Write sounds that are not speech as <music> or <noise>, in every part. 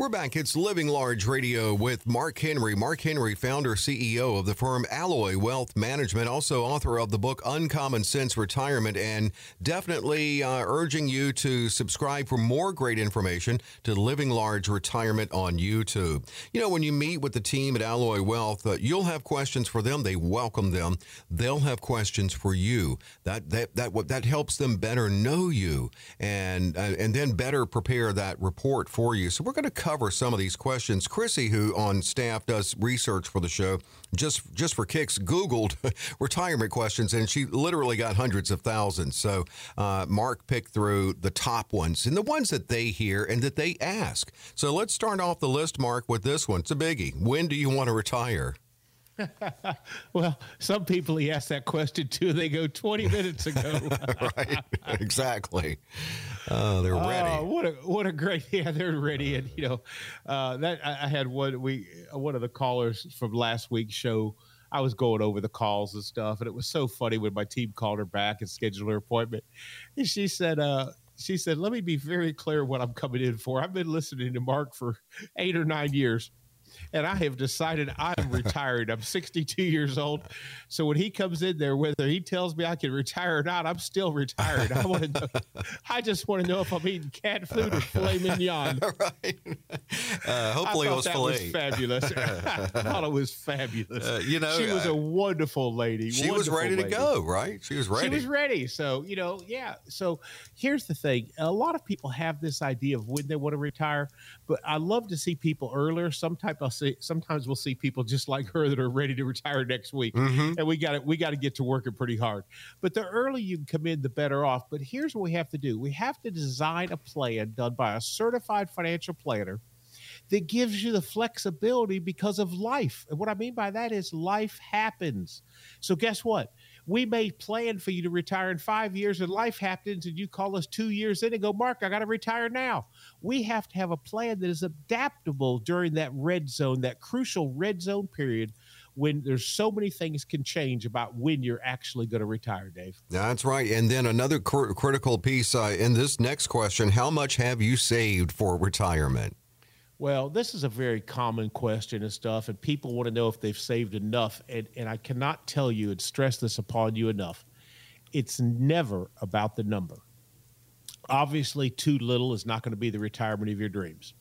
We're back. It's Living Large Radio with Mark Henry. Mark Henry, founder, CEO of the firm Alloy Wealth Management, also author of the book Uncommon Sense Retirement, and definitely uh, urging you to subscribe for more great information to Living Large Retirement on YouTube. You know, when you meet with the team at Alloy Wealth, uh, you'll have questions for them. They welcome them. They'll have questions for you. That that that that helps them better know you and uh, and then better prepare that report for you. So we're going to cover some of these questions. Chrissy, who on staff does research for the show, just just for kicks, Googled <laughs> retirement questions, and she literally got hundreds of thousands. So uh, Mark picked through the top ones and the ones that they hear and that they ask. So let's start off the list, Mark, with this one. It's a biggie. When do you want to retire? <laughs> well, some people he asked that question to, they go 20 minutes ago. <laughs> right, exactly. Oh, they're ready. Uh, what a what a great <laughs> yeah, they're ready. And you know, uh, that I, I, had one we one of the callers from last week's show. I was going over the calls and stuff, and it was so funny when my team called her back and scheduled her appointment, and she said, uh, she said, "Let me be very clear what I'm coming in for. I've been listening to Mark for eight or nine years." And I have decided I'm retired. I'm 62 years old. So when he comes in there, whether he tells me I can retire or not, I'm still retired. I want to know. <laughs> I just want to know if I'm eating cat food or filet mignon. <laughs> right. Uh, hopefully, it was that filet. was fabulous. <laughs> I thought it was fabulous. Uh, you know, she was uh, a wonderful lady. She wonderful was ready lady. to go. Right. She was ready. She was ready. So you know, yeah. So here's the thing: a lot of people have this idea of when they want to retire, but I love to see people earlier. I'll see. Sometimes we'll see people just like her that are ready to retire next week, Mhm. and we got to we got to get to working pretty hard. But the earlier you can come in, the better off. But here's what we have to do: we have to design a plan done by a certified financial planner that gives you the flexibility because of life. And what I mean by that is life happens. So guess what? We may plan for you to retire in five years, and life happens, and you call us two years in and go, Mark, I got to retire now. We have to have a plan that is adaptable during that red zone, that crucial red zone period when there's so many things can change about when you're actually going to retire, Dave. That's right. And then another cr- critical piece uh, in this next question How much have you saved for retirement? Well, this is a very common question and stuff, and people want to know if they've saved enough. And, and I cannot tell you and stress this upon you enough. It's never about the number. Obviously, too little is not going to be the retirement of your dreams.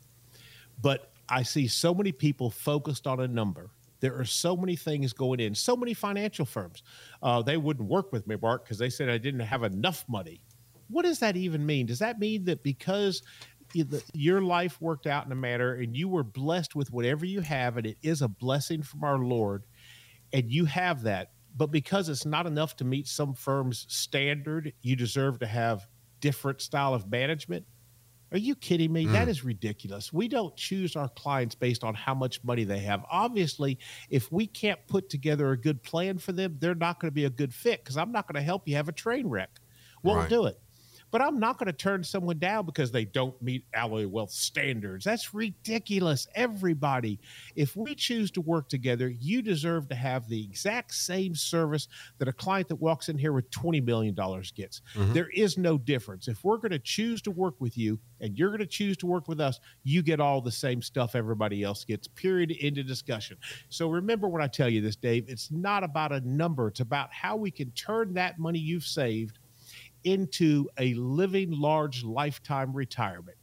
But I see so many people focused on a number. There are so many things going in, so many financial firms. Uh, they wouldn't work with me, Mark, because they said I didn't have enough money. What does that even mean? Does that mean that because the- your life worked out in a manner and you were blessed with whatever you have, and it is a blessing from our Lord, and you have that, but because it's not enough to meet some firm's standard, you deserve to have different style of management? Are you kidding me? That mm. is ridiculous. We don't choose our clients based on how much money they have. Obviously, if we can't put together a good plan for them, they're not going to be a good fit because I'm not going to help you have a train wreck. Won't Right. do it. But I'm not going to turn someone down because they don't meet Alloy Wealth standards. That's ridiculous. Everybody, if we choose to work together, you deserve to have the exact same service that a client that walks in here with $20 million gets. Mm-hmm. There is no difference. If we're going to choose to work with you and you're going to choose to work with us, you get all the same stuff everybody else gets, period, into discussion. So remember when I tell you this, Dave, it's not about a number, it's about how we can turn that money you've saved into a living large lifetime retirement.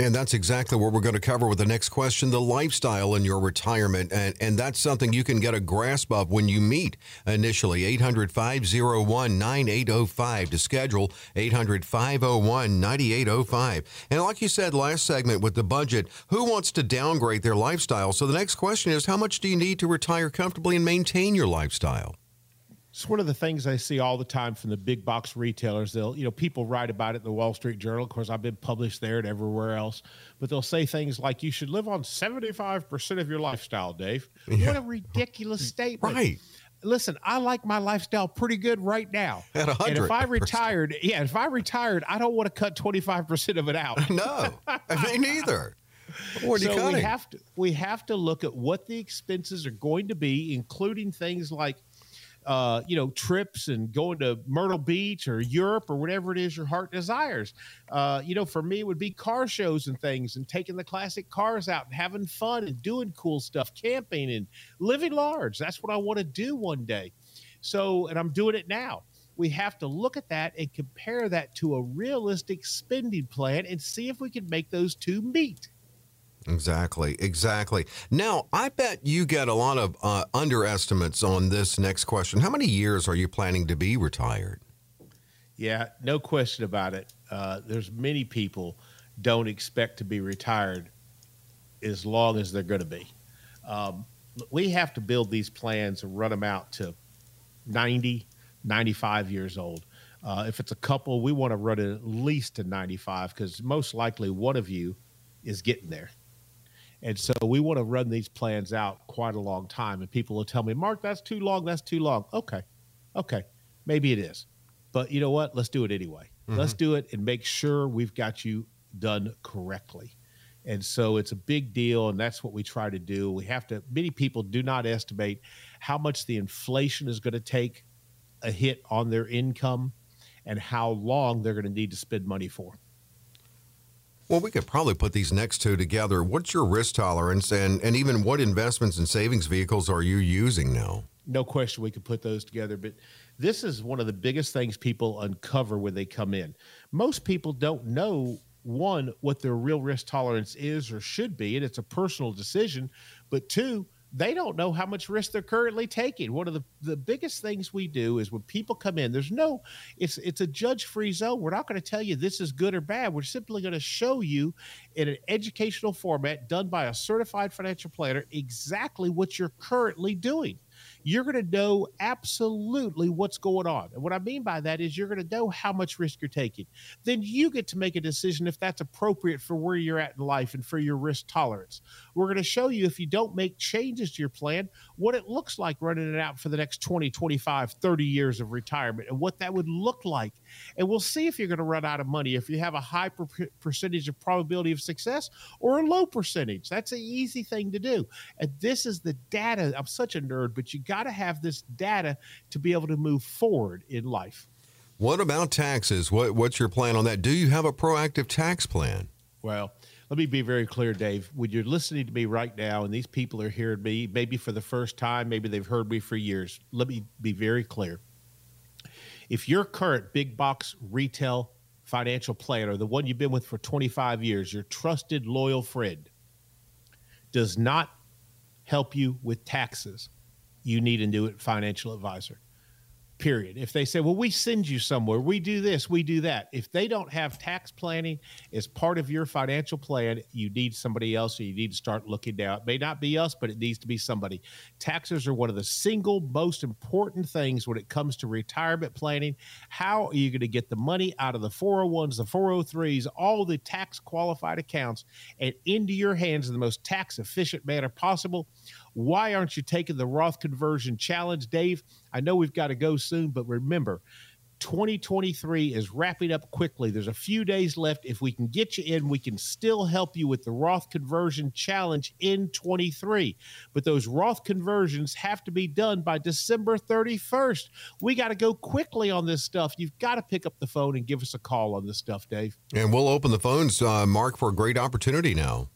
And that's exactly what we're going to cover with the next question the lifestyle in your retirement. And, and that's something you can get a grasp of when you meet initially. 800 501 9805 to schedule 800 501 9805. And like you said last segment with the budget, who wants to downgrade their lifestyle? So the next question is how much do you need to retire comfortably and maintain your lifestyle? It's one of the things I see all the time from the big box retailers. They'll, you know, people write about it in the Wall Street Journal. Of course, I've been published there and everywhere else. But they'll say things like, "You should live on seventy-five percent of your lifestyle." Dave, what a ridiculous <laughs> statement! Right. Listen, I like my lifestyle pretty good right now. <laughs> At and if I retired, yeah, if I retired, I don't want to cut twenty-five percent of it out. <laughs> No, me neither. What so we have to we have to look at what the expenses are going to be, including things like uh, you know, trips and going to Myrtle Beach or Europe or whatever it is your heart desires. Uh, you know, for me, it would be car shows and things and taking the classic cars out and having fun and doing cool stuff, camping and living large. That's what I want to do one day. So, and I'm doing it now. We have to look at that and compare that to a realistic spending plan and see if we can make those two meet. Exactly, exactly. Now, I bet you get a lot of uh, underestimates on this next question. How many years are you planning to be retired? Yeah, no question about it. Uh, there's many people don't expect to be retired as long as they're going to be. Um, we have to build these plans and run them out to 90, 95 years old. Uh, if it's a couple, we want to run it at least to 95 because most likely one of you is getting there. And so we want to run these plans out quite a long time. And people will tell me, Mark, that's too long. That's too long. Okay. Okay. Maybe it is. But you know what? Let's do it anyway. Mm-hmm. Let's do it and make sure we've got you done correctly. And so it's a big deal. And that's what we try to do. We have to, many people do not estimate how much the inflation is going to take a hit on their income and how long they're going to need to spend money for. Well, we could probably put these next two together. What's your risk tolerance, and and even what investments and savings vehicles are you using now? No question, we could put those together. But this is one of the biggest things people uncover when they come in. Most people don't know one what their real risk tolerance is or should be, and it's a personal decision. But two, they don't know how much risk they're currently taking. One of the, the biggest things we do is when people come in, there's no, it's it's a judge free zone. We're not going to tell you this is good or bad. We're simply going to show you in an educational format done by a certified financial planner exactly what you're currently doing you're going to know absolutely what's going on. And what I mean by that is you're going to know how much risk you're taking. Then you get to make a decision if that's appropriate for where you're at in life and for your risk tolerance. We're going to show you if you don't make changes to your plan, what it looks like running it out for the next 20, 25, 30 years of retirement and what that would look like. And we'll see if you're going to run out of money, if you have a high per- percentage of probability of success or a low percentage. That's an easy thing to do. And this is the data. I'm such a nerd, but you got to have this data to be able to move forward in life. What about taxes? What, what's your plan on that? Do you have a proactive tax plan? Well, let me be very clear, Dave. When you're listening to me right now, and these people are hearing me, maybe for the first time, maybe they've heard me for years, let me be very clear. If your current big box retail financial planner, the one you've been with for 25 years, your trusted, loyal friend, does not help you with taxes, you need a new financial advisor period. If they say, well, we send you somewhere, we do this, we do that. If they don't have tax planning as part of your financial plan, you need somebody else or you need to start looking down. It may not be us, but it needs to be somebody. Taxes are one of the single most important things when it comes to retirement planning. How are you going to get the money out of the 401s, the 403s, all the tax qualified accounts and into your hands in the most tax efficient manner possible? Why aren't you taking the Roth conversion challenge, Dave? I know we've got to go soon, but remember, 2023 is wrapping up quickly. There's a few days left. If we can get you in, we can still help you with the Roth conversion challenge in 23. But those Roth conversions have to be done by December 31st. We got to go quickly on this stuff. You've got to pick up the phone and give us a call on this stuff, Dave. And we'll open the phones, uh, Mark, for a great opportunity now.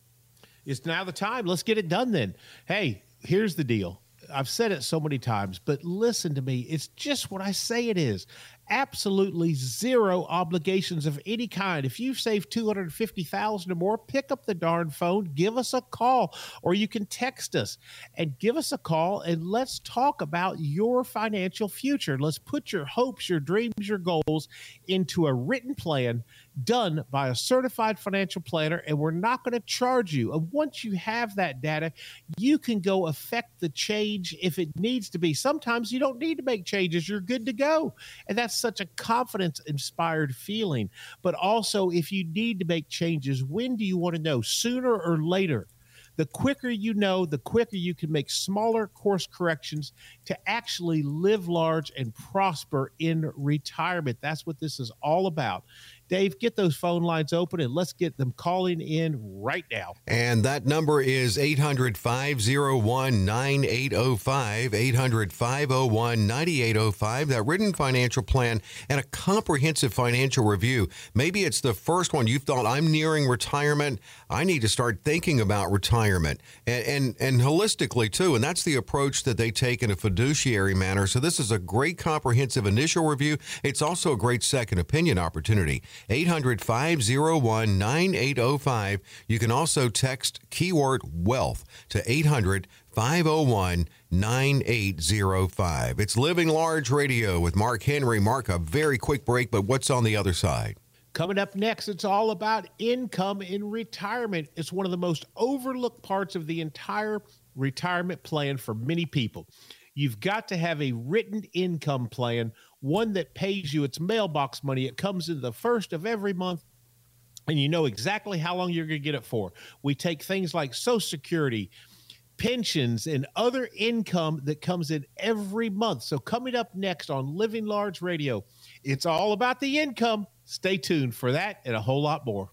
It's now the time. Let's get it done then. Hey, here's the deal. I've said it so many times, but listen to me. It's just what I say it is absolutely zero obligations of any kind. If you've saved 250,000 or more, pick up the darn phone, give us a call, or you can text us and give us a call and let's talk about your financial future. Let's put your hopes, your dreams, your goals into a written plan done by a certified financial planner and we're not going to charge you. And once you have that data, you can go affect the change if it needs to be. Sometimes you don't need to make changes. You're good to go. And that's such a confidence inspired feeling. But also, if you need to make changes, when do you want to know? Sooner or later? The quicker you know, the quicker you can make smaller course corrections to actually live large and prosper in retirement. That's what this is all about. Dave, get those phone lines open and let's get them calling in right now. And that number is 800 501 9805. 800 501 9805. That written financial plan and a comprehensive financial review. Maybe it's the first one you thought, I'm nearing retirement. I need to start thinking about retirement and, and, and holistically too. And that's the approach that they take in a fiduciary manner. So this is a great comprehensive initial review. It's also a great second opinion opportunity. 800 501 9805. You can also text keyword wealth to 800 501 9805. It's Living Large Radio with Mark Henry. Mark, a very quick break, but what's on the other side? Coming up next, it's all about income in retirement. It's one of the most overlooked parts of the entire retirement plan for many people. You've got to have a written income plan, one that pays you its mailbox money. It comes in the first of every month, and you know exactly how long you're going to get it for. We take things like Social Security, pensions, and other income that comes in every month. So, coming up next on Living Large Radio, it's all about the income. Stay tuned for that and a whole lot more.